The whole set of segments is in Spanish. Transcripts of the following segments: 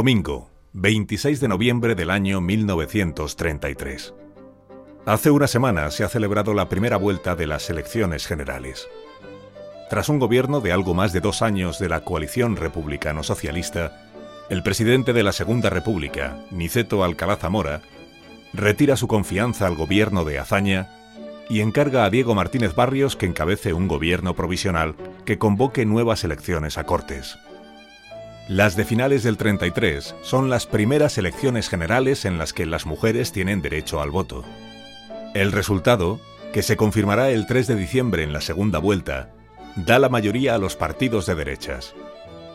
Domingo, 26 de noviembre del año 1933. Hace una semana se ha celebrado la primera vuelta de las elecciones generales. Tras un gobierno de algo más de dos años de la coalición republicano-socialista, el presidente de la Segunda República, Niceto Alcalá Zamora, retira su confianza al gobierno de Azaña y encarga a Diego Martínez Barrios que encabece un gobierno provisional que convoque nuevas elecciones a Cortes. Las de finales del 33 son las primeras elecciones generales en las que las mujeres tienen derecho al voto. El resultado, que se confirmará el 3 de diciembre en la segunda vuelta, da la mayoría a los partidos de derechas.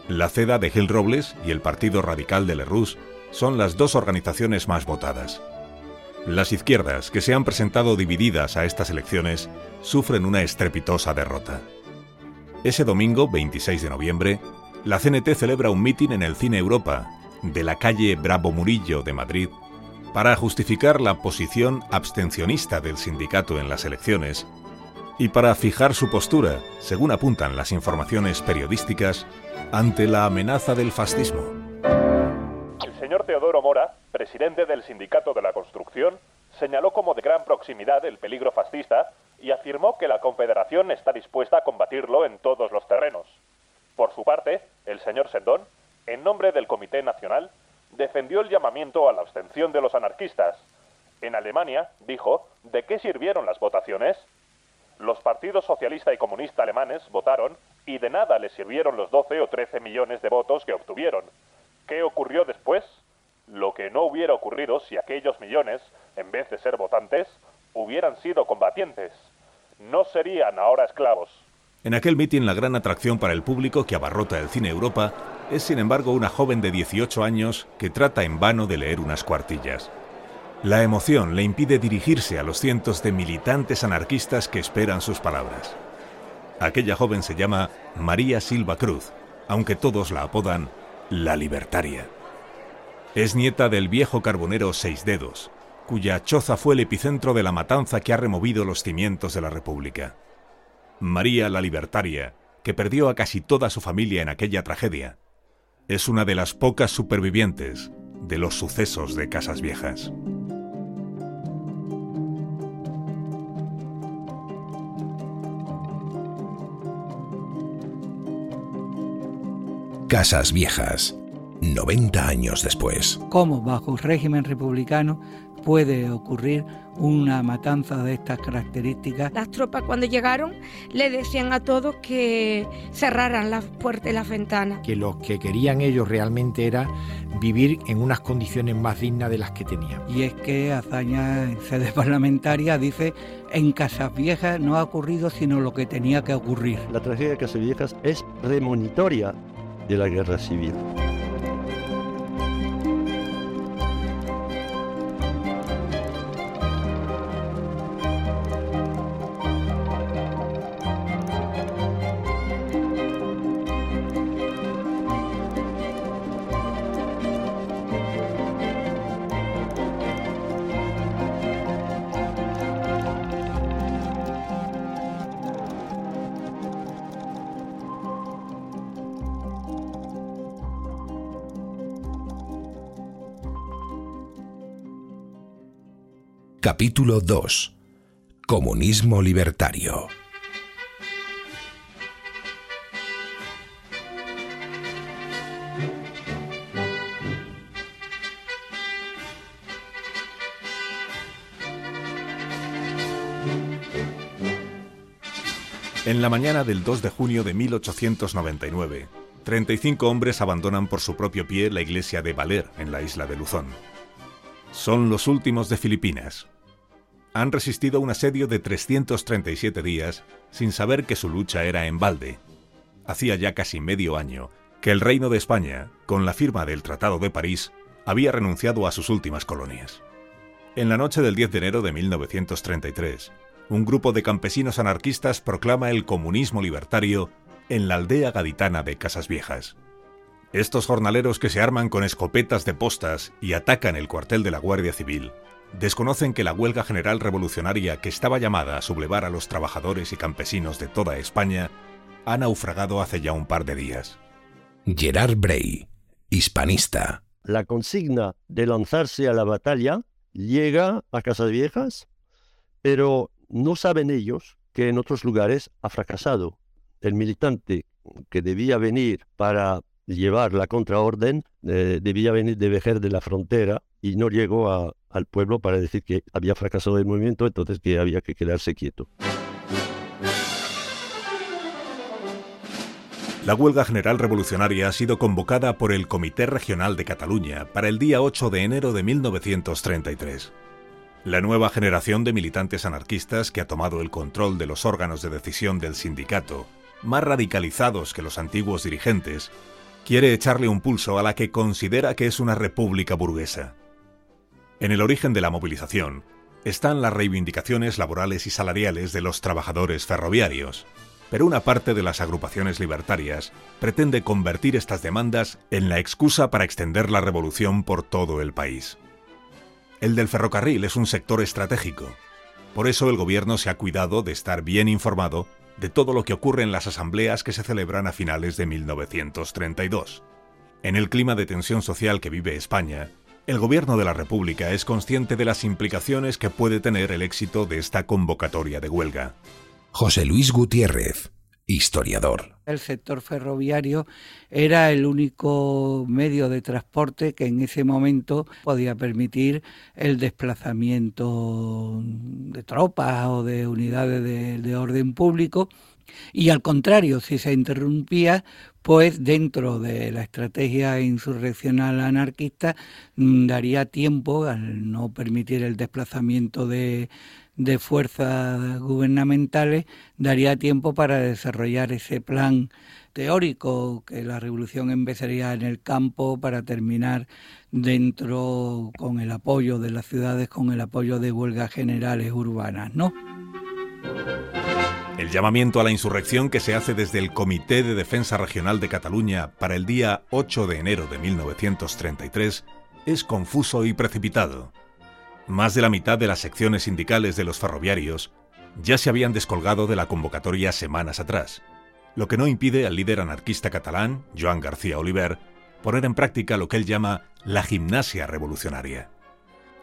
La CEDA de Gil Robles y el Partido Radical de Lerroux son las dos organizaciones más votadas. Las izquierdas, que se han presentado divididas a estas elecciones, sufren una estrepitosa derrota. Ese domingo, 26 de noviembre, la CNT celebra un mitin en el Cine Europa, de la calle Bravo Murillo de Madrid, para justificar la posición abstencionista del sindicato en las elecciones y para fijar su postura, según apuntan las informaciones periodísticas, ante la amenaza del fascismo. El señor Teodoro Mora, presidente del Sindicato de la Construcción, señaló como de gran proximidad el peligro fascista y afirmó que la Confederación está dispuesta a combatirlo en todos los terrenos. Por su parte, el señor Sendón, en nombre del Comité Nacional, defendió el llamamiento a la abstención de los anarquistas. En Alemania, dijo, ¿de qué sirvieron las votaciones? Los partidos socialista y comunista alemanes votaron y de nada les sirvieron los 12 o 13 millones de votos que obtuvieron. ¿Qué ocurrió después? Lo que no hubiera ocurrido si aquellos millones, en vez de ser votantes, hubieran sido combatientes. No serían ahora esclavos. En aquel mitin la gran atracción para el público que abarrota el cine Europa es sin embargo una joven de 18 años que trata en vano de leer unas cuartillas. La emoción le impide dirigirse a los cientos de militantes anarquistas que esperan sus palabras. Aquella joven se llama María Silva Cruz, aunque todos la apodan la libertaria. Es nieta del viejo carbonero Seis Dedos, cuya choza fue el epicentro de la matanza que ha removido los cimientos de la República. María la Libertaria, que perdió a casi toda su familia en aquella tragedia, es una de las pocas supervivientes de los sucesos de Casas Viejas. Casas Viejas, 90 años después. ¿Cómo bajo un régimen republicano puede ocurrir una matanza de estas características. Las tropas cuando llegaron le decían a todos que cerraran las puertas y las ventanas. Que lo que querían ellos realmente era vivir en unas condiciones más dignas de las que tenían. Y es que Azaña en sede parlamentaria dice en Casas Viejas no ha ocurrido sino lo que tenía que ocurrir. La tragedia de Casas Viejas es premonitoria de la guerra civil. Capítulo 2. Comunismo libertario. En la mañana del 2 de junio de 1899, 35 hombres abandonan por su propio pie la iglesia de Valer en la isla de Luzón. Son los últimos de Filipinas. Han resistido un asedio de 337 días sin saber que su lucha era en balde. Hacía ya casi medio año que el Reino de España, con la firma del Tratado de París, había renunciado a sus últimas colonias. En la noche del 10 de enero de 1933, un grupo de campesinos anarquistas proclama el comunismo libertario en la aldea gaditana de Casas Viejas. Estos jornaleros que se arman con escopetas de postas y atacan el cuartel de la Guardia Civil desconocen que la huelga general revolucionaria que estaba llamada a sublevar a los trabajadores y campesinos de toda España ha naufragado hace ya un par de días. Gerard Bray, hispanista. La consigna de lanzarse a la batalla llega a Casas Viejas, pero no saben ellos que en otros lugares ha fracasado. El militante que debía venir para llevar la contraorden eh, debía venir de Vejer de la Frontera y no llegó al pueblo para decir que había fracasado el movimiento, entonces que había que quedarse quieto. La huelga general revolucionaria ha sido convocada por el Comité Regional de Cataluña para el día 8 de enero de 1933. La nueva generación de militantes anarquistas que ha tomado el control de los órganos de decisión del sindicato, más radicalizados que los antiguos dirigentes, quiere echarle un pulso a la que considera que es una república burguesa. En el origen de la movilización están las reivindicaciones laborales y salariales de los trabajadores ferroviarios, pero una parte de las agrupaciones libertarias pretende convertir estas demandas en la excusa para extender la revolución por todo el país. El del ferrocarril es un sector estratégico. Por eso el gobierno se ha cuidado de estar bien informado de todo lo que ocurre en las asambleas que se celebran a finales de 1932. En el clima de tensión social que vive España, el gobierno de la República es consciente de las implicaciones que puede tener el éxito de esta convocatoria de huelga. José Luis Gutiérrez, historiador. El sector ferroviario era el único medio de transporte que en ese momento podía permitir el desplazamiento de tropas o de unidades de, orden público. Y al contrario, si se interrumpía, pues dentro de la estrategia insurreccional anarquista mm, daría tiempo, al no permitir el desplazamiento de, de fuerzas gubernamentales daría tiempo para desarrollar ese plan teórico que la revolución empezaría en el campo para terminar dentro con el apoyo de las ciudades, con el apoyo de huelgas generales urbanas, ¿no? El llamamiento a la insurrección que se hace desde el Comité de Defensa Regional de Cataluña para el día 8 de enero de 1933 es confuso y precipitado. Más de la mitad de las secciones sindicales de los ferroviarios ya se habían descolgado de la convocatoria semanas atrás, lo que no impide al líder anarquista catalán, Joan García Oliver, poner en práctica lo que él llama la gimnasia revolucionaria.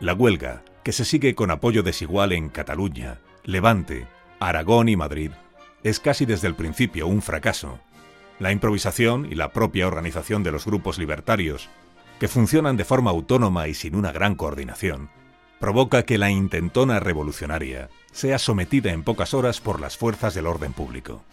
La huelga, que se sigue con apoyo desigual en Cataluña, Levante, Aragón y Madrid, es casi desde el principio un fracaso. La improvisación y la propia organización de los grupos libertarios, que funcionan de forma autónoma y sin una gran coordinación, provoca que la intentona revolucionaria sea sometida en pocas horas por las fuerzas del orden público.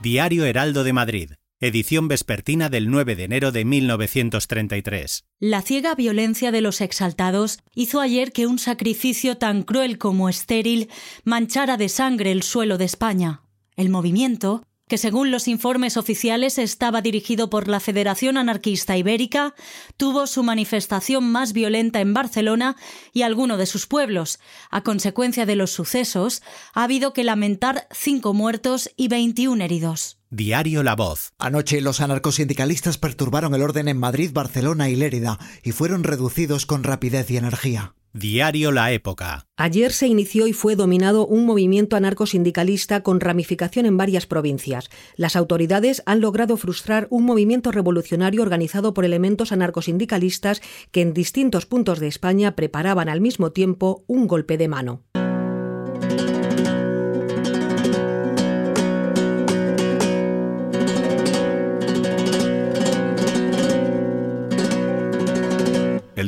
Diario Heraldo de Madrid, edición vespertina del 9 de enero de 1933. La ciega violencia de los exaltados hizo ayer que un sacrificio tan cruel como estéril manchara de sangre el suelo de España. El movimiento, que según los informes oficiales estaba dirigido por la Federación Anarquista Ibérica, tuvo su manifestación más violenta en Barcelona y alguno de sus pueblos. A consecuencia de los sucesos, ha habido que lamentar cinco muertos y 21 heridos. Diario La Voz. Anoche los anarcosindicalistas perturbaron el orden en Madrid, Barcelona y Lérida y fueron reducidos con rapidez y energía. Diario La Época. Ayer se inició y fue dominado un movimiento anarcosindicalista con ramificación en varias provincias. Las autoridades han logrado frustrar un movimiento revolucionario organizado por elementos anarcosindicalistas que en distintos puntos de España preparaban al mismo tiempo un golpe de mano.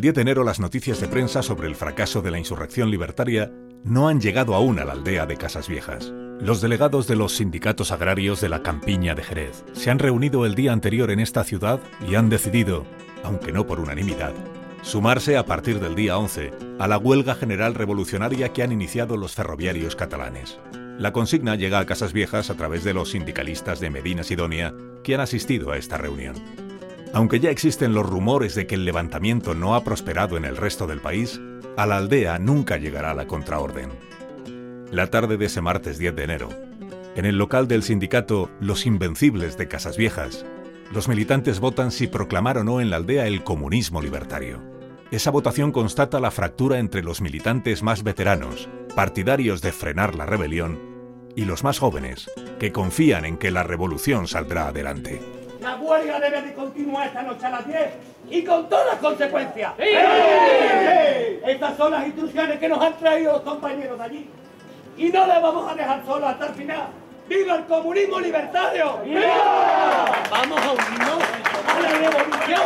El 10 de enero las noticias de prensa sobre el fracaso de la insurrección libertaria no han llegado aún a la aldea de Casas Viejas. Los delegados de los sindicatos agrarios de la campiña de Jerez se han reunido el día anterior en esta ciudad y han decidido, aunque no por unanimidad, sumarse a partir del día 11 a la huelga general revolucionaria que han iniciado los ferroviarios catalanes. La consigna llega a Casas Viejas a través de los sindicalistas de Medina Sidonia que han asistido a esta reunión. Aunque ya existen los rumores de que el levantamiento no ha prosperado en el resto del país, a la aldea nunca llegará la contraorden. La tarde de ese martes 10 de enero, en el local del sindicato Los Invencibles de Casas Viejas, los militantes votan si proclamar o no en la aldea el comunismo libertario. Esa votación constata la fractura entre los militantes más veteranos, partidarios de frenar la rebelión, y los más jóvenes, que confían en que la revolución saldrá adelante. La huelga debe de continuar esta noche a las 10 y con todas las consecuencias. Estas son las instrucciones que nos han traído los compañeros de allí. Y no les vamos a dejar solos hasta el final. ¡Viva el comunismo libertario! ¡Viva! ¡Vamos a unirnos a la revolución!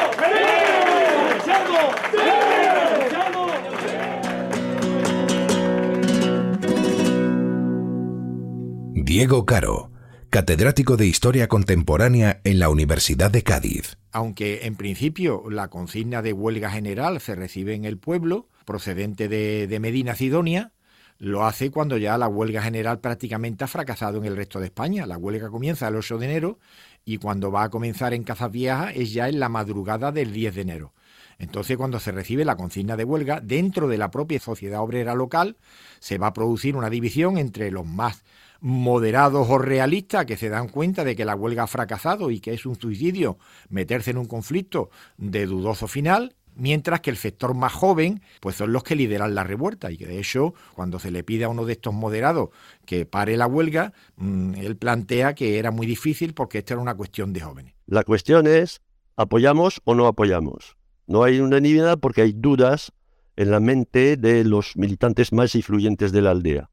Diego Caro, catedrático de Historia Contemporánea en la Universidad de Cádiz. Aunque en principio la consigna de huelga general se recibe en el pueblo, procedente de, de Medina Sidonia, lo hace cuando ya la huelga general prácticamente ha fracasado en el resto de España. La huelga comienza el 8 de enero y cuando va a comenzar en Viejas es ya en la madrugada del 10 de enero. Entonces, cuando se recibe la consigna de huelga, dentro de la propia sociedad obrera local se va a producir una división entre los más moderados o realistas que se dan cuenta de que la huelga ha fracasado y que es un suicidio meterse en un conflicto de dudoso final mientras que el sector más joven pues son los que lideran la revuelta y que de hecho cuando se le pide a uno de estos moderados que pare la huelga, mm, él plantea que era muy difícil porque esta era una cuestión de jóvenes. La cuestión es, ¿apoyamos o no apoyamos? No hay unanimidad porque hay dudas en la mente de los militantes más influyentes de la aldea.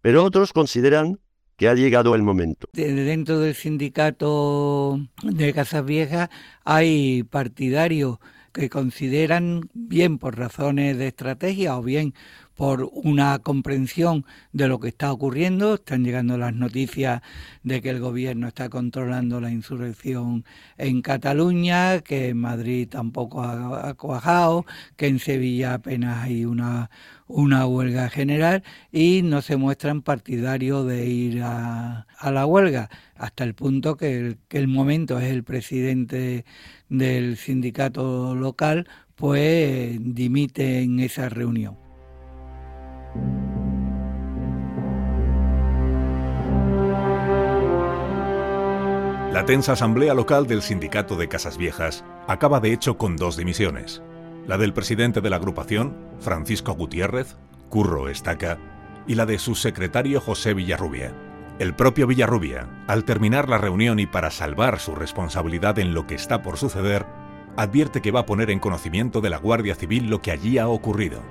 Pero otros consideran que ha llegado el momento. Dentro del sindicato de Casas Viejas hay partidarios que consideran, bien por razones de estrategia o bien por una comprensión de lo que está ocurriendo. Están llegando las noticias de que el gobierno está controlando la insurrección en Cataluña, que en Madrid tampoco ha, cuajado, que en Sevilla apenas hay una, una huelga general y no se muestran partidarios de ir a, la huelga, hasta el punto que el, que el momento es el presidente del sindicato local, pues dimite en esa reunión. La tensa asamblea local del sindicato de Casas Viejas acaba de hecho con dos dimisiones. La del presidente de la agrupación, Francisco Gutiérrez, Curro Estaca, y la de su secretario José Villarrubia. El propio Villarrubia, al terminar la reunión y para salvar su responsabilidad en lo que está por suceder, advierte que va a poner en conocimiento de la Guardia Civil lo que allí ha ocurrido,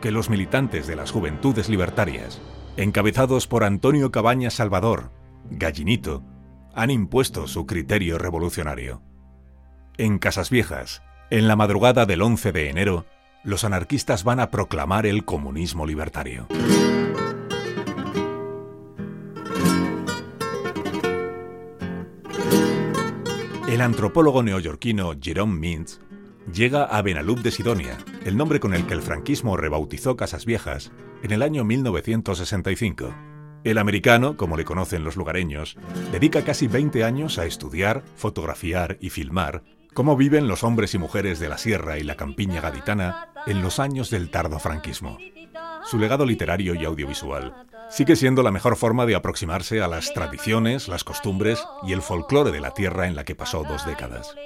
que los militantes de las Juventudes Libertarias, encabezados por Antonio Cabañas Salvador, Gallinito, han impuesto su criterio revolucionario. En Casas Viejas, en la madrugada del 11 de enero, los anarquistas van a proclamar el comunismo libertario. El antropólogo neoyorquino Jerome Mintz llega a Benalup de Sidonia, el nombre con el que el franquismo rebautizó Casas Viejas, en el año 1965. El americano, como le conocen los lugareños, dedica casi 20 años a estudiar, fotografiar y filmar cómo viven los hombres y mujeres de la sierra y la campiña gaditana en los años del tardo franquismo. Su legado literario y audiovisual sigue siendo la mejor forma de aproximarse a las tradiciones, las costumbres y el folclore de la tierra en la que pasó dos décadas.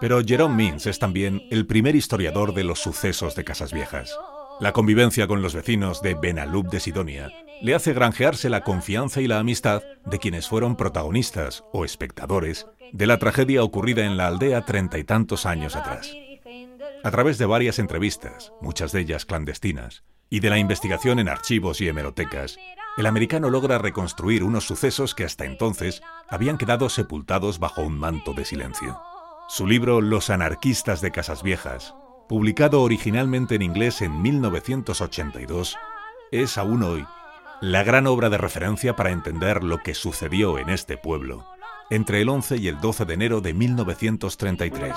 Pero Jerome Mintz es también el primer historiador de los sucesos de Casas Viejas. La convivencia con los vecinos de Benalup de Sidonia le hace granjearse la confianza y la amistad de quienes fueron protagonistas o espectadores de la tragedia ocurrida en la aldea treinta y tantos años atrás. A través de varias entrevistas, muchas de ellas clandestinas, y de la investigación en archivos y hemerotecas, el americano logra reconstruir unos sucesos que hasta entonces habían quedado sepultados bajo un manto de silencio. Su libro Los anarquistas de Casas Viejas, publicado originalmente en inglés en 1982, es aún hoy la gran obra de referencia para entender lo que sucedió en este pueblo entre el 11 y el 12 de enero de 1933.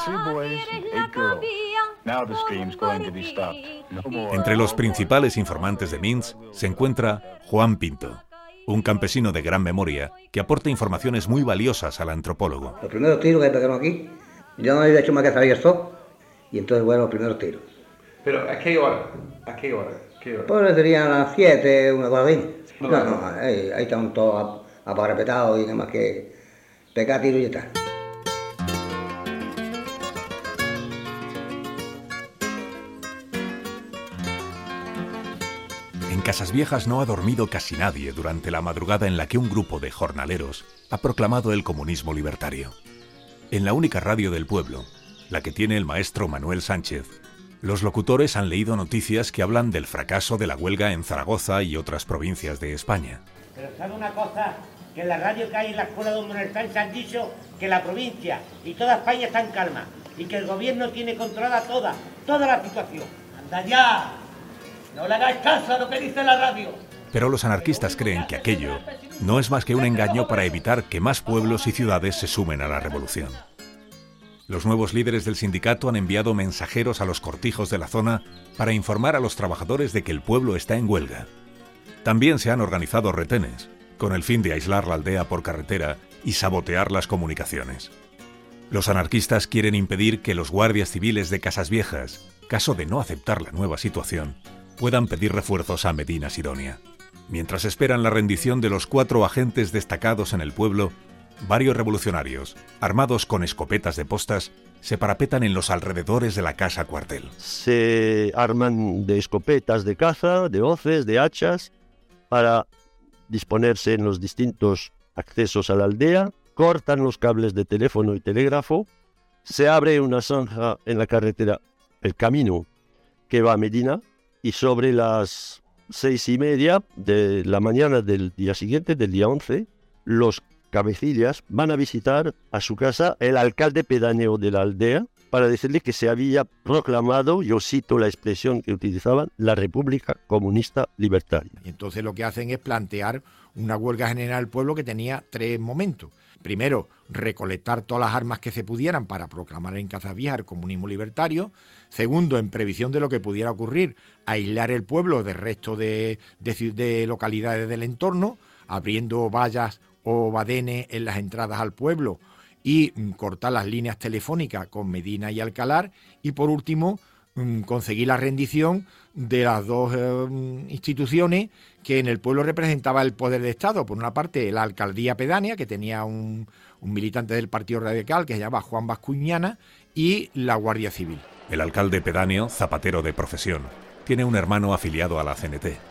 Entre los principales informantes de Mintz se encuentra Juan Pinto, un campesino de gran memoria que aporta informaciones muy valiosas al antropólogo. Los primeros tiros que pegaron aquí, yo no había hecho más que sabía esto, y entonces bueno, los primeros tiros. ¿Pero a qué hora? ¿A qué hora? ¿Qué hora? Pues serían las 7, una cosa así. No, no, ahí, ahí están todos aparapetados y nada más que pegar tiro y ya está. En Casas Viejas no ha dormido casi nadie durante la madrugada en la que un grupo de jornaleros ha proclamado el comunismo libertario. En la única radio del pueblo, la que tiene el maestro Manuel Sánchez, los locutores han leído noticias que hablan del fracaso de la huelga en Zaragoza y otras provincias de España. Pero ¿sabe una cosa? Que en la radio que hay en la escuela de Manuel Sánchez han dicho que la provincia y toda España está en calma y que el gobierno tiene controlada toda, toda la situación. ¡Anda ya! No le hagáis caso a lo que dice la radio. Pero los anarquistas creen que aquello no es más que un engaño para evitar que más pueblos y ciudades se sumen a la revolución. Los nuevos líderes del sindicato han enviado mensajeros a los cortijos de la zona para informar a los trabajadores de que el pueblo está en huelga. También se han organizado retenes, con el fin de aislar la aldea por carretera y sabotear las comunicaciones. Los anarquistas quieren impedir que los guardias civiles de Casas Viejas, caso de no aceptar la nueva situación, puedan pedir refuerzos a Medina Sidonia. Mientras esperan la rendición de los cuatro agentes destacados en el pueblo, varios revolucionarios, armados con escopetas de postas, se parapetan en los alrededores de la casa cuartel. Se arman de escopetas de caza, de hoces, de hachas, para disponerse en los distintos accesos a la aldea, cortan los cables de teléfono y telégrafo, se abre una zanja en la carretera, el camino que va a Medina, y sobre las seis y media de la mañana del día siguiente, del día 11, los cabecillas van a visitar a su casa el alcalde pedáneo de la aldea para decirle que se había proclamado, yo cito la expresión que utilizaban, la República Comunista Libertaria. Y entonces lo que hacen es plantear una huelga general del pueblo que tenía tres momentos. Primero, recolectar todas las armas que se pudieran para proclamar en Vieja el comunismo libertario. Segundo, en previsión de lo que pudiera ocurrir, aislar el pueblo del resto de, de localidades del entorno, abriendo vallas o badenes en las entradas al pueblo y mm, cortar las líneas telefónicas con Medina y Alcalar y por último mm, conseguir la rendición de las dos eh, mm, instituciones que en el pueblo representaba el poder de Estado. Por una parte, la alcaldía pedánea, que tenía un, militante del Partido Radical que se llama Juan Bascuñana, y la Guardia Civil. El alcalde pedáneo, zapatero de profesión, tiene un hermano afiliado a la CNT.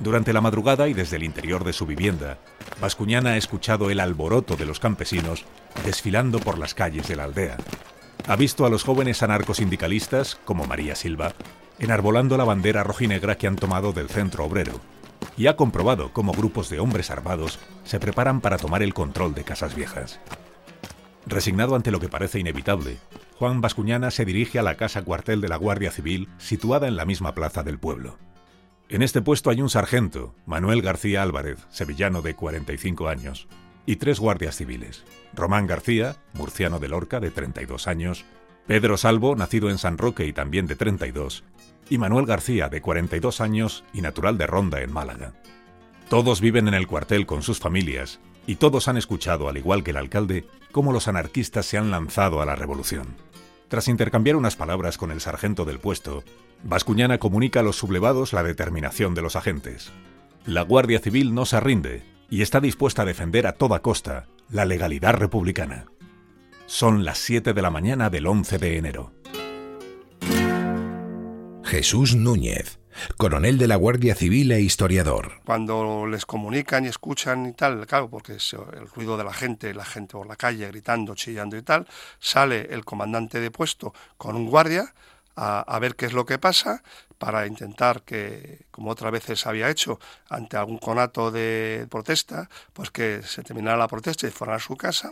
Durante la madrugada y desde el interior de su vivienda, Bascuñana ha escuchado el alboroto de los campesinos desfilando por las calles de la aldea. Ha visto a los jóvenes anarcosindicalistas, como María Silva, enarbolando la bandera rojinegra que han tomado del centro obrero, y ha comprobado cómo grupos de hombres armados se preparan para tomar el control de Casas Viejas. Resignado ante lo que parece inevitable, Juan Bascuñana se dirige a la casa cuartel de la Guardia Civil situada en la misma plaza del pueblo. En este puesto hay un sargento, Manuel García Álvarez, sevillano de 45 años, y tres guardias civiles. Román García, murciano de Lorca, de 32 años, Pedro Salvo, nacido en San Roque y también de 32, y Manuel García, de 42 años y natural de Ronda, en Málaga. Todos viven en el cuartel con sus familias, y todos han escuchado, al igual que el alcalde, cómo los anarquistas se han lanzado a la revolución. Tras intercambiar unas palabras con el sargento del puesto, Bascuñana comunica a los sublevados la determinación de los agentes. La Guardia Civil no se rinde y está dispuesta a defender a toda costa la legalidad republicana. Son las 7 de la mañana del 11 de enero. Jesús Núñez, coronel de la Guardia Civil e historiador. Cuando les comunican y escuchan y tal, claro, porque es el ruido de la gente, la gente por la calle gritando, chillando y tal, sale el comandante de puesto con un guardia a, ver qué es lo que pasa para intentar que, como otras veces había hecho, ante algún conato de protesta, pues que se terminara la protesta y fueran a su casa,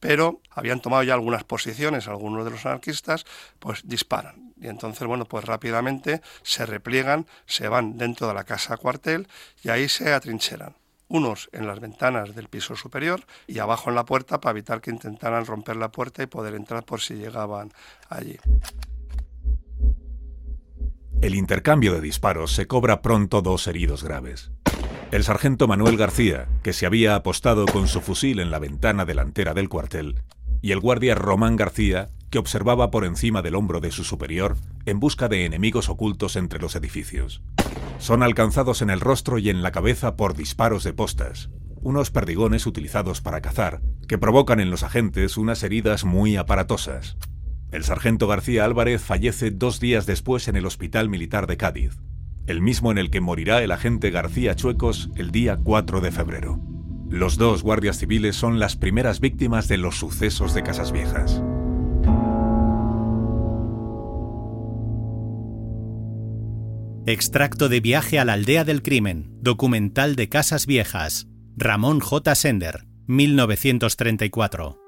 pero habían tomado ya algunas posiciones, algunos de los anarquistas, pues disparan. Y entonces, bueno, pues rápidamente se repliegan, se van dentro de la casa cuartel y ahí se atrincheran unos en las ventanas del piso superior y abajo en la puerta para evitar que intentaran romper la puerta y poder entrar por si llegaban allí. El intercambio de disparos se cobra pronto dos heridos graves. El sargento Manuel García, que se había apostado con su fusil en la ventana delantera del cuartel, y el guardia Román García, que observaba por encima del hombro de su superior en busca de enemigos ocultos entre los edificios. Son alcanzados en el rostro y en la cabeza por disparos de postas, unos perdigones utilizados para cazar, que provocan en los agentes unas heridas muy aparatosas. El sargento García Álvarez fallece dos días después en el Hospital Militar de Cádiz, el mismo en el que morirá el agente García Chuecos el día 4 de febrero. Los dos guardias civiles son las primeras víctimas de los sucesos de Casas Viejas. Extracto de Viaje a la aldea del crimen, documental de Casas Viejas, Ramón J. Sender, 1934.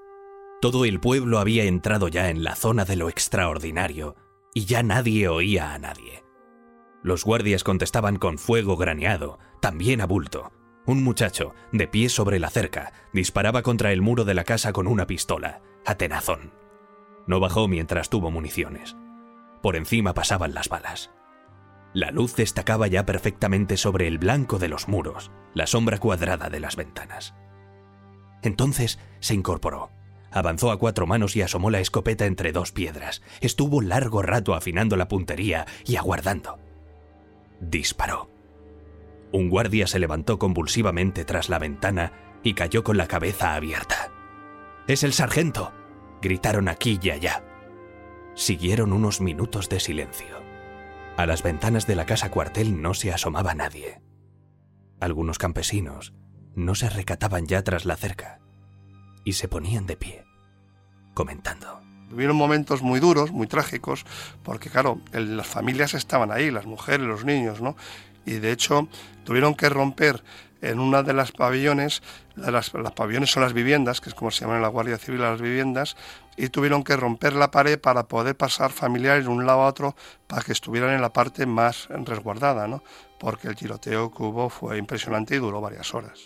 Todo el pueblo había entrado ya en la zona de lo extraordinario y ya nadie oía a nadie. Los guardias contestaban con fuego graneado, también a bulto. Un muchacho, de pie sobre la cerca, disparaba contra el muro de la casa con una pistola, a tenazón. No bajó mientras tuvo municiones. Por encima pasaban las balas. La luz destacaba ya perfectamente sobre el blanco de los muros, la sombra cuadrada de las ventanas. Entonces se incorporó. Avanzó a cuatro manos y asomó la escopeta entre dos piedras. Estuvo largo rato afinando la puntería y aguardando. Disparó. Un guardia se levantó convulsivamente tras la ventana y cayó con la cabeza abierta. ¡Es el sargento! gritaron aquí y allá. Siguieron unos minutos de silencio. A las ventanas de la casa cuartel no se asomaba nadie. Algunos campesinos no se recataban ya tras la cerca y se ponían de pie, comentando. Tuvieron momentos muy duros, muy trágicos, porque claro, las familias estaban ahí, las mujeres, los niños, ¿no? Y de hecho tuvieron que romper en una de las pabellones, las, las pabellones son las viviendas, que es como se llaman en la Guardia Civil las viviendas, y tuvieron que romper la pared para poder pasar familiares de un lado a otro para que estuvieran en la parte más resguardada, ¿no? porque el tiroteo que hubo fue impresionante y duró varias horas.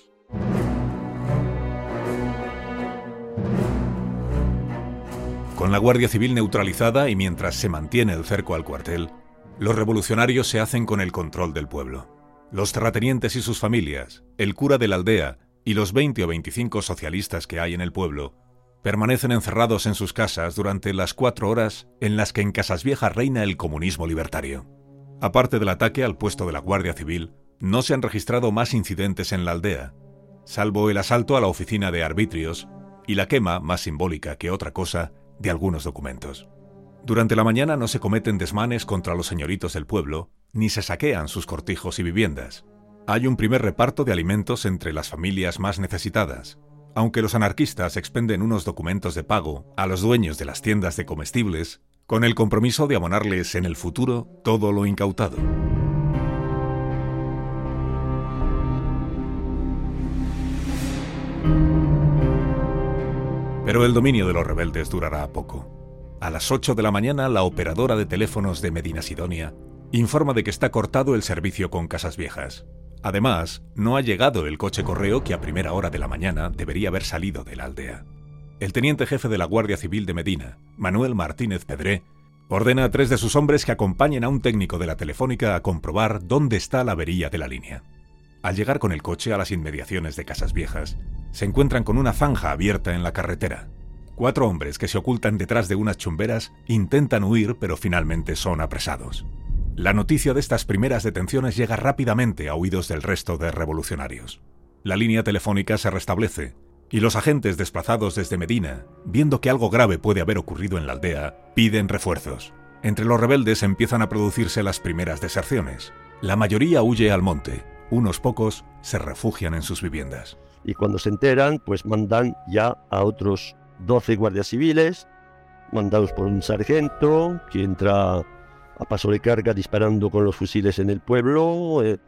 Con la Guardia Civil neutralizada y mientras se mantiene el cerco al cuartel, los revolucionarios se hacen con el control del pueblo. Los terratenientes y sus familias, el cura de la aldea y los 20 o 25 socialistas que hay en el pueblo permanecen encerrados en sus casas durante las cuatro horas en las que en Casas Viejas reina el comunismo libertario. Aparte del ataque al puesto de la Guardia Civil, no se han registrado más incidentes en la aldea, salvo el asalto a la oficina de arbitrios y la quema, más simbólica que otra cosa, de algunos documentos. Durante la mañana no se cometen desmanes contra los señoritos del pueblo, ni se saquean sus cortijos y viviendas. Hay un primer reparto de alimentos entre las familias más necesitadas, aunque los anarquistas expenden unos documentos de pago a los dueños de las tiendas de comestibles con el compromiso de abonarles en el futuro todo lo incautado. Pero el dominio de los rebeldes durará poco. A las 8 de la mañana, la operadora de teléfonos de Medina Sidonia informa de que está cortado el servicio con Casas Viejas. Además, no ha llegado el coche correo que a primera hora de la mañana debería haber salido de la aldea. El teniente jefe de la Guardia Civil de Medina, Manuel Martínez Pedré, ordena a tres de sus hombres que acompañen a un técnico de la telefónica a comprobar dónde está la avería de la línea. Al llegar con el coche a las inmediaciones de Casas Viejas, se encuentran con una zanja abierta en la carretera. Cuatro hombres que se ocultan detrás de unas chumberas intentan huir pero finalmente son apresados. La noticia de estas primeras detenciones llega rápidamente a oídos del resto de revolucionarios. La línea telefónica se restablece y los agentes desplazados desde Medina, viendo que algo grave puede haber ocurrido en la aldea, piden refuerzos. Entre los rebeldes empiezan a producirse las primeras deserciones. La mayoría huye al monte, unos pocos se refugian en sus viviendas. Y cuando se enteran, pues mandan ya a otros 12 guardias civiles, mandados por un sargento, que entra a paso de carga disparando con los fusiles en el pueblo, eh,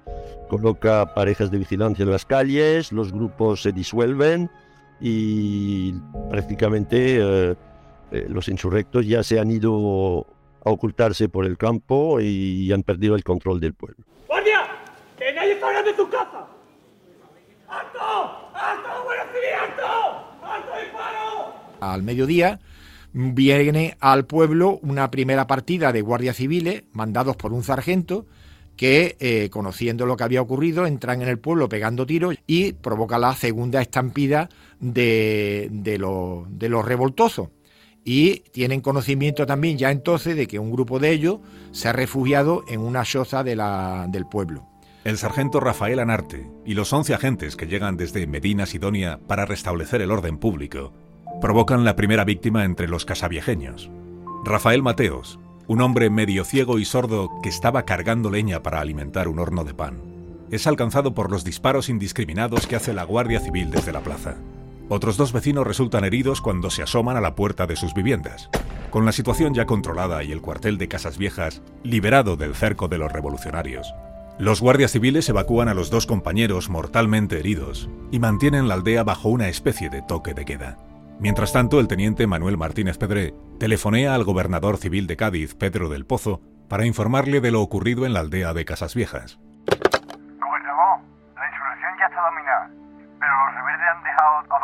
coloca parejas de vigilancia en las calles, los grupos se disuelven y prácticamente eh, eh, los insurrectos ya se han ido a ocultarse por el campo y han perdido el control del pueblo. ¡Guardia! ¡Que nadie salga de tu casa! ¡Alto! ¡Alto, guardia civil, alto! ¡Alto disparo! Al mediodía viene al pueblo una primera partida de guardias civiles mandados por un sargento que, eh, conociendo lo que había ocurrido, entran en el pueblo pegando tiros y provoca la segunda estampida de, de, los revoltosos. Y tienen conocimiento también ya entonces de que un grupo de ellos se ha refugiado en una choza del pueblo. El sargento Rafael Anarte y los 11 agentes que llegan desde Medina Sidonia para restablecer el orden público provocan la primera víctima entre los casaviejeños. Rafael Mateos, un hombre medio ciego y sordo que estaba cargando leña para alimentar un horno de pan. es alcanzado por los disparos indiscriminados que hace la Guardia Civil desde la plaza. Otros dos vecinos resultan heridos cuando se asoman a la puerta de sus viviendas. Con la situación ya controlada y el cuartel de Casas Viejas liberado del cerco de los revolucionarios, los guardias civiles evacúan a los dos compañeros mortalmente heridos y mantienen la aldea bajo una especie de toque de queda. Mientras tanto, el teniente Manuel Martínez Pedré telefonea al gobernador civil de Cádiz, Pedro del Pozo, para informarle de lo ocurrido en la aldea de Casas Viejas. Gobernador, la insurrección ya está dominada, pero los rebeldes han dejado a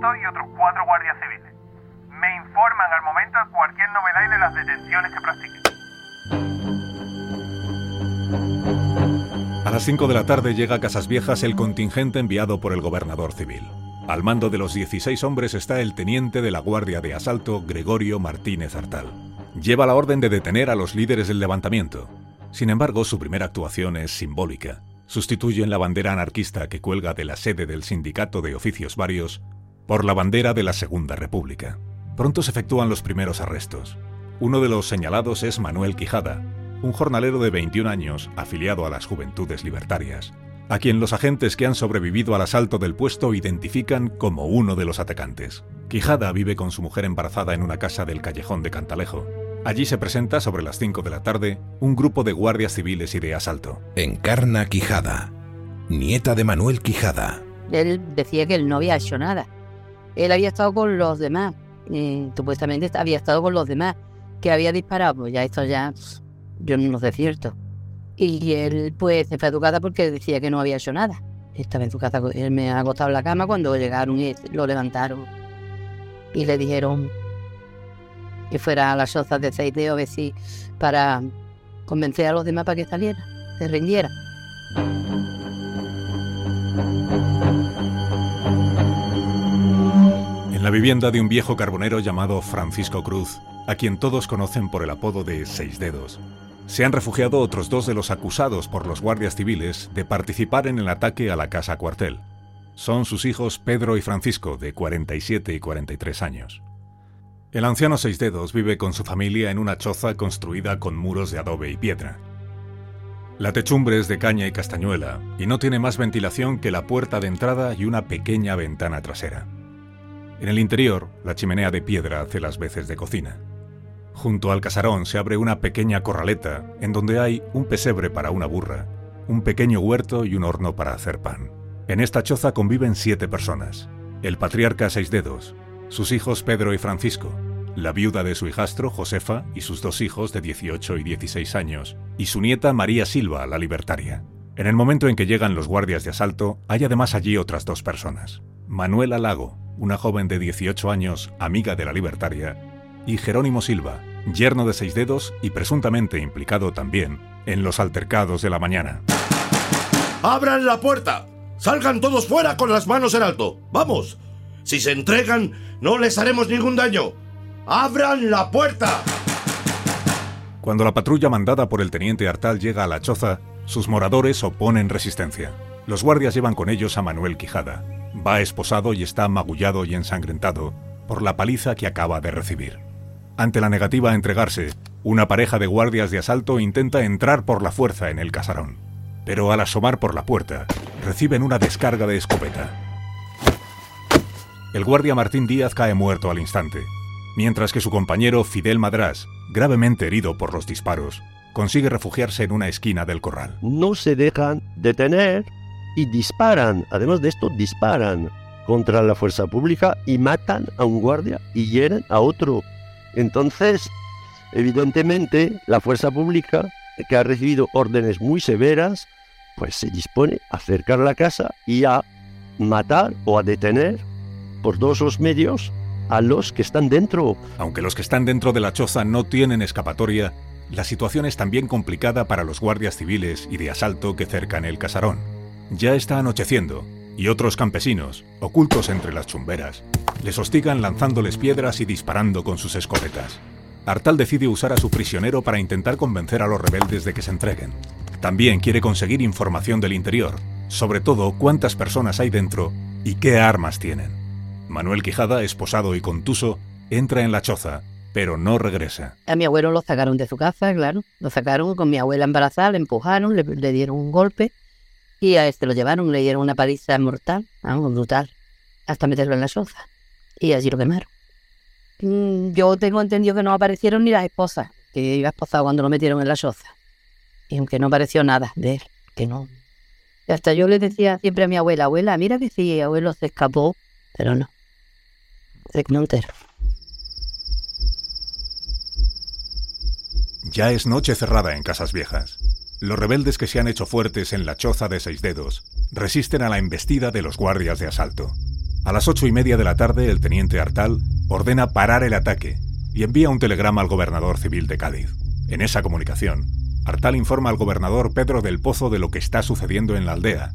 y otros cuatro guardias civiles. Me informan al momento de cualquier novedad y de las detenciones que practiquen. A las 5 de la tarde llega a Casas Viejas el contingente enviado por el gobernador civil. Al mando de los 16 hombres está el teniente de la Guardia de Asalto, Gregorio Martínez Artal. Lleva la orden de detener a los líderes del levantamiento. Sin embargo, su primera actuación es simbólica. Sustituyen la bandera anarquista que cuelga de la sede del Sindicato de Oficios Varios por la bandera de la Segunda República. Pronto se efectúan los primeros arrestos. Uno de los señalados es Manuel Quijada, un jornalero de 21 años afiliado a las Juventudes Libertarias, a quien los agentes que han sobrevivido al asalto del puesto identifican como uno de los atacantes. Quijada vive con su mujer embarazada en una casa del callejón de Cantalejo. Allí se presenta sobre las 5 de la tarde un grupo de guardias civiles y de asalto. Encarna Quijada, nieta de Manuel Quijada. Él decía que él no había hecho nada. Él había estado con los demás. eh, supuestamente había estado con los demás. Que había disparado. Pues ya esto ya yo no lo sé cierto. Y él pues se fue a su casa porque decía que no había hecho nada. Estaba en su casa, él me ha acostado en la cama cuando llegaron y lo levantaron. Y le dijeron que fuera a las chozas de seis de si para convencer a los demás para que saliera, se rindiera. La vivienda de un viejo carbonero llamado Francisco Cruz, a quien todos conocen por el apodo de Seis Dedos, se han refugiado otros dos de los acusados por los guardias civiles de participar en el ataque a la casa cuartel. Son sus hijos Pedro y Francisco, de 47 y 43 años. El anciano Seis Dedos vive con su familia en una choza construida con muros de adobe y piedra. La techumbre es de caña y castañuela y no tiene más ventilación que la puerta de entrada y una pequeña ventana trasera. En el interior, la chimenea de piedra hace las veces de cocina. Junto al casarón se abre una pequeña corraleta en donde hay un pesebre para una burra, un pequeño huerto y un horno para hacer pan. En esta choza conviven siete personas. El patriarca Seis Dedos, sus hijos Pedro y Francisco, la viuda de su hijastro Josefa y sus dos hijos de 18 y 16 años, y su nieta María Silva, la libertaria. En el momento en que llegan los guardias de asalto, hay además allí otras dos personas. Manuela Lago, una joven de 18 años, amiga de la libertaria, y Jerónimo Silva, yerno de seis dedos y presuntamente implicado también en los altercados de la mañana. ¡Abran la puerta! ¡Salgan todos fuera con las manos en alto! ¡Vamos! Si se entregan, no les haremos ningún daño. ¡Abran la puerta! Cuando la patrulla mandada por el teniente Artal llega a la choza, sus moradores oponen resistencia. Los guardias llevan con ellos a Manuel Quijada. Va esposado y está magullado y ensangrentado por la paliza que acaba de recibir. Ante la negativa a entregarse, una pareja de guardias de asalto intenta entrar por la fuerza en el casarón. Pero al asomar por la puerta, reciben una descarga de escopeta. El guardia Martín Díaz cae muerto al instante, mientras que su compañero Fidel Madrás, gravemente herido por los disparos, consigue refugiarse en una esquina del corral. No se dejan detener y disparan. Además de esto, disparan contra la fuerza pública y matan a un guardia y hieren a otro. Entonces, evidentemente, la fuerza pública, que ha recibido órdenes muy severas, pues se dispone a acercar la casa y a matar o a detener por todos los medios a los que están dentro. Aunque los que están dentro de la choza no tienen escapatoria, la situación es también complicada para los guardias civiles y de asalto que cercan el casarón. Ya está anocheciendo y otros campesinos, ocultos entre las chumberas, Les hostigan lanzándoles piedras y disparando con sus escopetas. Artal decide usar a su prisionero para intentar convencer a los rebeldes de que se entreguen. También quiere conseguir información del interior, sobre todo cuántas personas hay dentro y qué armas tienen. Manuel Quijada, esposado y contuso, entra en la choza, pero no regresa. A mi abuelo lo sacaron de su casa, claro. Lo sacaron con mi abuela embarazada, le empujaron, le, dieron un golpe y a este lo llevaron, le dieron una paliza mortal, brutal, hasta meterlo en la choza. Y allí lo quemaron. Mm, Yo tengo entendido que no aparecieron ni las esposas, que iba esposado cuando lo metieron en la choza. Y aunque no apareció nada de él, que no. Y hasta yo le decía siempre a mi abuela, abuela, mira que sí, abuelo se escapó, pero no. Se quedó entero. Ya es noche cerrada en Casas Viejas. Los rebeldes que se han hecho fuertes en la choza de seis dedos resisten a la embestida de los guardias de asalto. A las ocho y media de la tarde, el teniente Artal ordena parar el ataque y envía un telegrama al gobernador civil de Cádiz. En esa comunicación, Artal informa al gobernador Pedro del Pozo de lo que está sucediendo en la aldea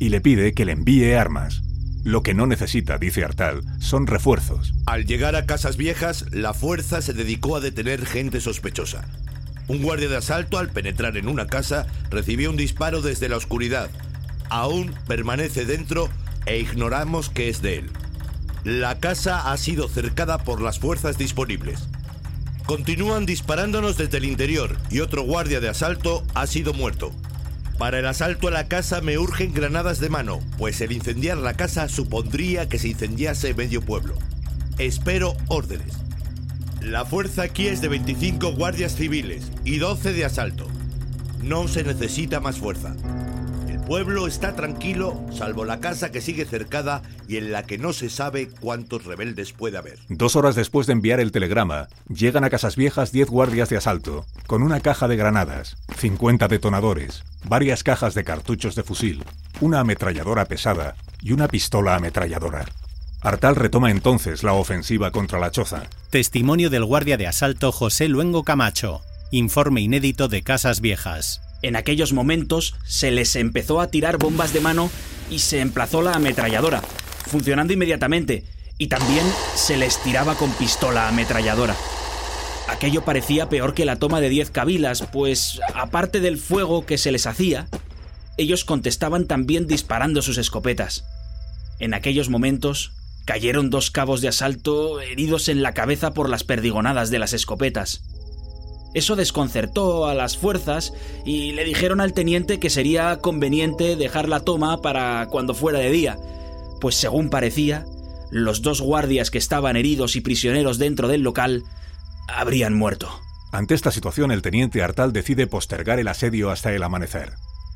y le pide que le envíe armas. Lo que no necesita, dice Artal, son refuerzos. Al llegar a Casas Viejas, la fuerza se dedicó a detener gente sospechosa. Un guardia de asalto, al penetrar en una casa, recibió un disparo desde la oscuridad. Aún permanece dentro e ignoramos qué es de él. La casa ha sido cercada por las fuerzas disponibles. Continúan disparándonos desde el interior y otro guardia de asalto ha sido muerto. Para el asalto a la casa me urgen granadas de mano, pues el incendiar la casa supondría que se incendiase medio pueblo. Espero órdenes. La fuerza aquí es de 25 guardias civiles y 12 de asalto. No se necesita más fuerza. El pueblo está tranquilo, salvo la casa que sigue cercada y en la que no se sabe cuántos rebeldes puede haber. Dos horas después de enviar el telegrama, llegan a Casas Viejas 10 guardias de asalto, con una caja de granadas, 50 detonadores, varias cajas de cartuchos de fusil, una ametralladora pesada y una pistola ametralladora. Artal retoma entonces la ofensiva contra la choza. Testimonio del guardia de asalto José Luengo Camacho. Informe inédito de Casas Viejas. En aquellos momentos se les empezó a tirar bombas de mano y se emplazó la ametralladora, funcionando inmediatamente, y también se les tiraba con pistola ametralladora. Aquello parecía peor que la toma de 10 cabilas, pues aparte del fuego que se les hacía, ellos contestaban también disparando sus escopetas. En aquellos momentos cayeron dos cabos de asalto heridos en la cabeza por las perdigonadas de las escopetas. Eso desconcertó a las fuerzas y le dijeron al teniente que sería conveniente dejar la toma para cuando fuera de día, pues según parecía, los dos guardias que estaban heridos y prisioneros dentro del local habrían muerto. Ante esta situación, el teniente Artal decide postergar el asedio hasta el amanecer.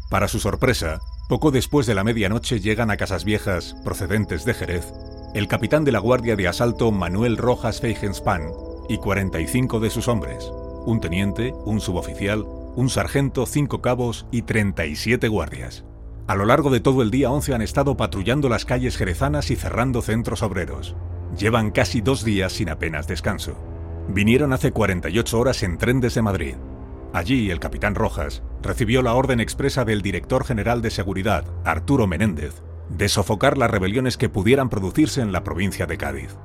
Para su sorpresa, poco después de la medianoche llegan a Casas Viejas, procedentes de Jerez, el capitán de la Guardia de Asalto Manuel Rojas Feigenspan y 45 de sus hombres, un teniente, un suboficial, un sargento, cinco cabos y 37 guardias. A lo largo de todo el día 11 han estado patrullando las calles jerezanas y cerrando centros obreros. Llevan casi dos días sin apenas descanso. Vinieron hace 48 horas en tren desde Madrid. Allí el capitán Rojas recibió la orden expresa del director general de seguridad, Arturo Menéndez, de sofocar las rebeliones que pudieran producirse en la provincia de Cádiz.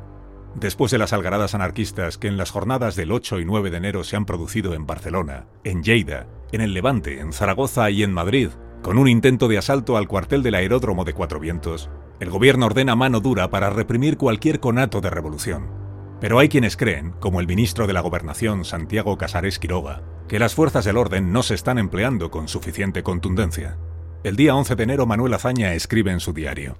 Después de las algaradas anarquistas que en las jornadas del 8 y 9 de enero se han producido en Barcelona, en Lleida, en el Levante, en Zaragoza y en Madrid, con un intento de asalto al cuartel del aeródromo de Cuatro Vientos, el gobierno ordena mano dura para reprimir cualquier conato de revolución. Pero hay quienes creen, como el ministro de la Gobernación Santiago Casares Quiroga, que las fuerzas del orden no se están empleando con suficiente contundencia. El día 11 de enero Manuel Azaña escribe en su diario.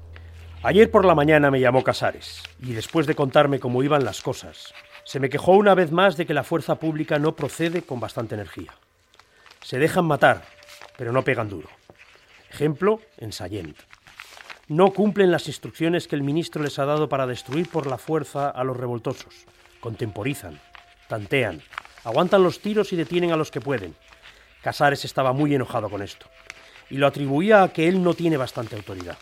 Ayer por la mañana me llamó Casares y después de contarme cómo iban las cosas, se me quejó una vez más de que la fuerza pública no procede con bastante energía. Se dejan matar, pero no pegan duro. Ejemplo, en Sallent. No cumplen las instrucciones que el ministro les ha dado para destruir por la fuerza a los revoltosos. Contemporizan, tantean, aguantan los tiros y detienen a los que pueden. Casares estaba muy enojado con esto y lo atribuía a que él no tiene bastante autoridad.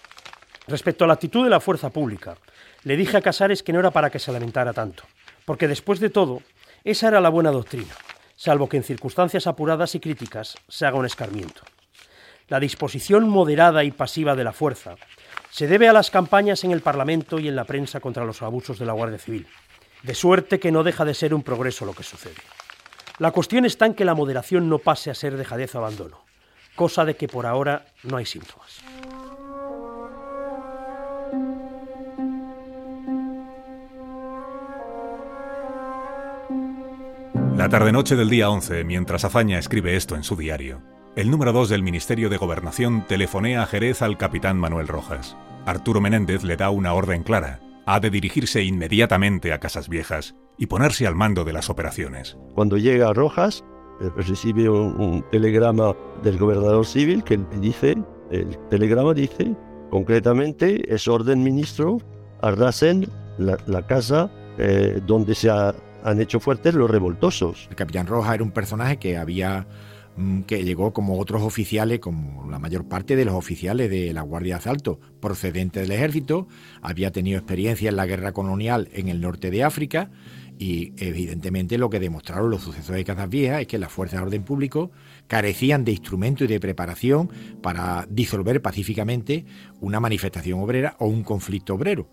Respecto a la actitud de la fuerza pública, le dije a Casares que no era para que se lamentara tanto, porque después de todo, esa era la buena doctrina, salvo que en circunstancias apuradas y críticas se haga un escarmiento. La disposición moderada y pasiva de la fuerza Se debe a las campañas en el Parlamento y en la prensa contra los abusos de la Guardia Civil. De suerte que no deja de ser un progreso lo que sucede. La cuestión está en que la moderación no pase a ser dejadez o abandono, cosa de que por ahora no hay síntomas. La tarde-noche del día 11, mientras Azaña escribe esto en su diario, el número 2 del Ministerio de Gobernación telefonea a Jerez al capitán Manuel Rojas. Arturo Menéndez le da una orden clara. Ha de dirigirse inmediatamente a Casas Viejas y ponerse al mando de las operaciones. Cuando llega a Rojas, recibe un, telegrama del gobernador civil que dice, el telegrama dice, concretamente, es orden ministro, arrasen la, la casa eh, donde se ha han hecho fuertes los revoltosos. El capitán Roja era un personaje que había mm, que llegó como otros oficiales, como la mayor parte de los oficiales de la Guardia de Asalto, procedente del ejército, había tenido experiencia en la guerra colonial en el norte de África y evidentemente lo que demostraron los sucesos de Casas es que las fuerzas de orden público carecían de instrumento y de preparación para disolver pacíficamente una manifestación obrera o un conflicto obrero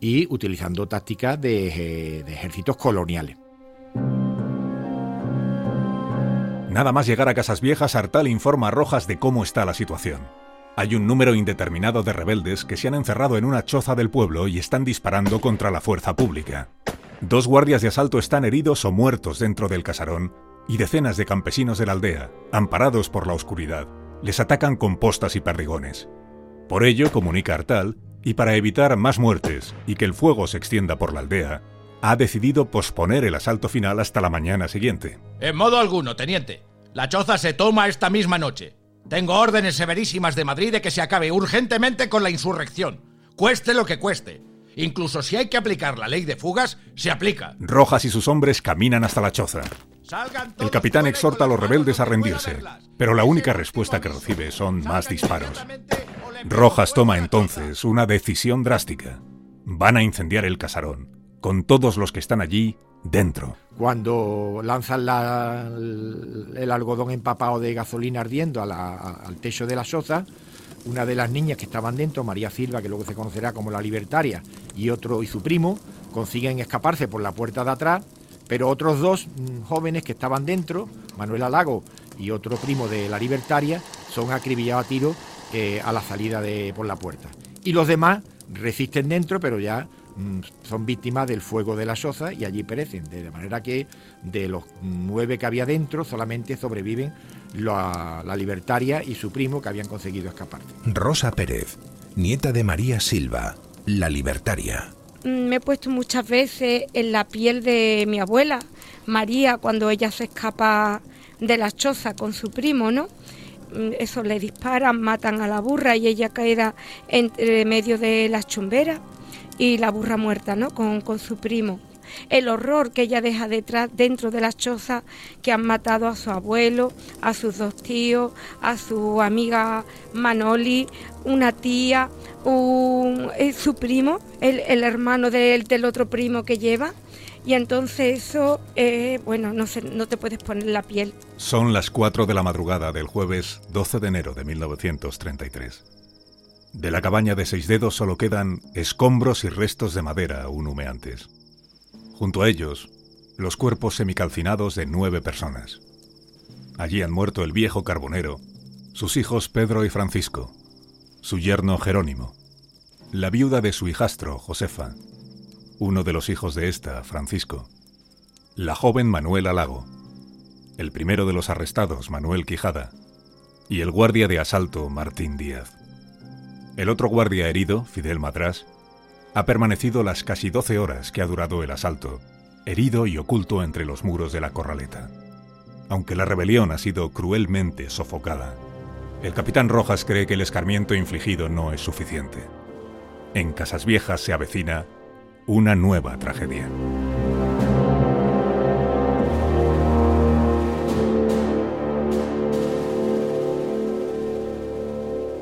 y utilizando tácticas de, ejércitos coloniales. Nada más llegar a Casas Viejas, Artal informa a Rojas de cómo está la situación. Hay un número indeterminado de rebeldes que se han encerrado en una choza del pueblo y están disparando contra la fuerza pública. Dos guardias de asalto están heridos o muertos dentro del casarón y decenas de campesinos de la aldea, amparados por la oscuridad, les atacan con postas y perdigones. Por ello, comunica Artal, y para evitar más muertes y que el fuego se extienda por la aldea, ha decidido posponer el asalto final hasta la mañana siguiente. En modo alguno, teniente. La choza se toma esta misma noche. Tengo órdenes severísimas de Madrid de que se acabe urgentemente con la insurrección, cueste lo que cueste. Incluso si hay que aplicar la ley de fugas, se aplica. Rojas y sus hombres caminan hasta la choza. El capitán exhorta a los rebeldes a rendirse, pero la única respuesta que recibe son más disparos. Rojas toma entonces una decisión drástica. Van a incendiar el casarón, con todos los que están allí dentro. Cuando lanzan el, algodón empapado de gasolina ardiendo al techo de la soza, una de las niñas que estaban dentro, María Silva, que luego se conocerá como la libertaria, y otro y su primo, consiguen escaparse por la puerta de atrás, pero otros dos mm, jóvenes que estaban dentro, Manuela Lago y otro primo de la libertaria, son acribillados a tiro eh, a la salida de, por la puerta. Y los demás resisten dentro, pero ya mm, son víctimas del fuego de la soza y allí perecen. De manera que de los nueve que había dentro solamente sobreviven la, la libertaria y su primo que habían conseguido escapar. Rosa Pérez, nieta de María Silva, la libertaria. Mm, me he puesto muchas veces en la piel de mi abuela, María, cuando ella se escapa de la choza con su primo, ¿no? Mm, eso le disparan, matan a la burra y ella queda entre medio de las chumberas y la burra muerta, ¿no? Con, con su primo. El horror que ella deja detrás dentro de las chozas que han matado a su abuelo, a sus dos tíos, a su amiga Manoli, una tía, un, eh, su primo, el, hermano del otro primo que lleva y entonces eso, eh, bueno, no, no te puedes poner la piel. Son las 4 de la madrugada del jueves 12 de enero de 1933. De la cabaña de seis dedos solo quedan escombros y restos de madera aún humeantes. Junto a ellos, los cuerpos semicalcinados de nueve personas. Allí han muerto el viejo carbonero, sus hijos Pedro y Francisco, su yerno Jerónimo, la viuda de su hijastro, Josefa, uno de los hijos de esta, Francisco, la joven Manuela Lago, el primero de los arrestados, Manuel Quijada, y el guardia de asalto, Martín Díaz. El otro guardia herido, Fidel Madrás, ha permanecido las casi 12 horas que ha durado el asalto, herido y oculto entre los muros de la corraleta. Aunque la rebelión ha sido cruelmente sofocada, el capitán Rojas cree que el escarmiento infligido no es suficiente. En Casas Viejas se avecina una nueva tragedia.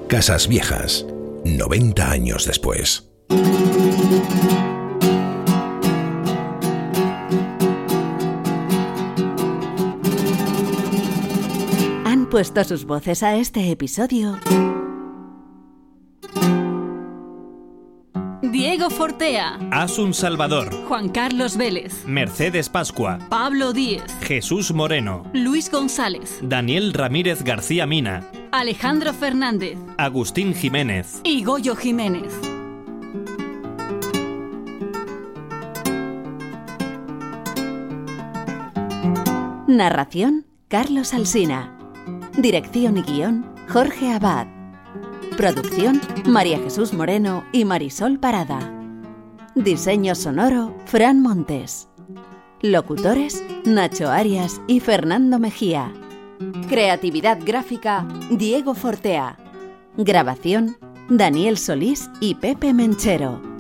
Casas Viejas, 90 años después. Han puesto sus voces a este episodio. Diego Fortea, Asun Salvador, Juan Carlos Vélez, Mercedes Pascua, Pablo Díez, Jesús Moreno, Luis González, Daniel Ramírez García Mina, Alejandro Fernández. Agustín Jiménez. y Goyo Jiménez. Narración, Carlos Alsina. Dirección y guion, Jorge Abad. Producción, María Jesús Moreno y Marisol Parada. Diseño sonoro, Fran Montes. Locutores, Nacho Arias y Fernando Mejía. Creatividad gráfica, Diego Fortea. Grabación, Daniel Solís y Pepe Menchero.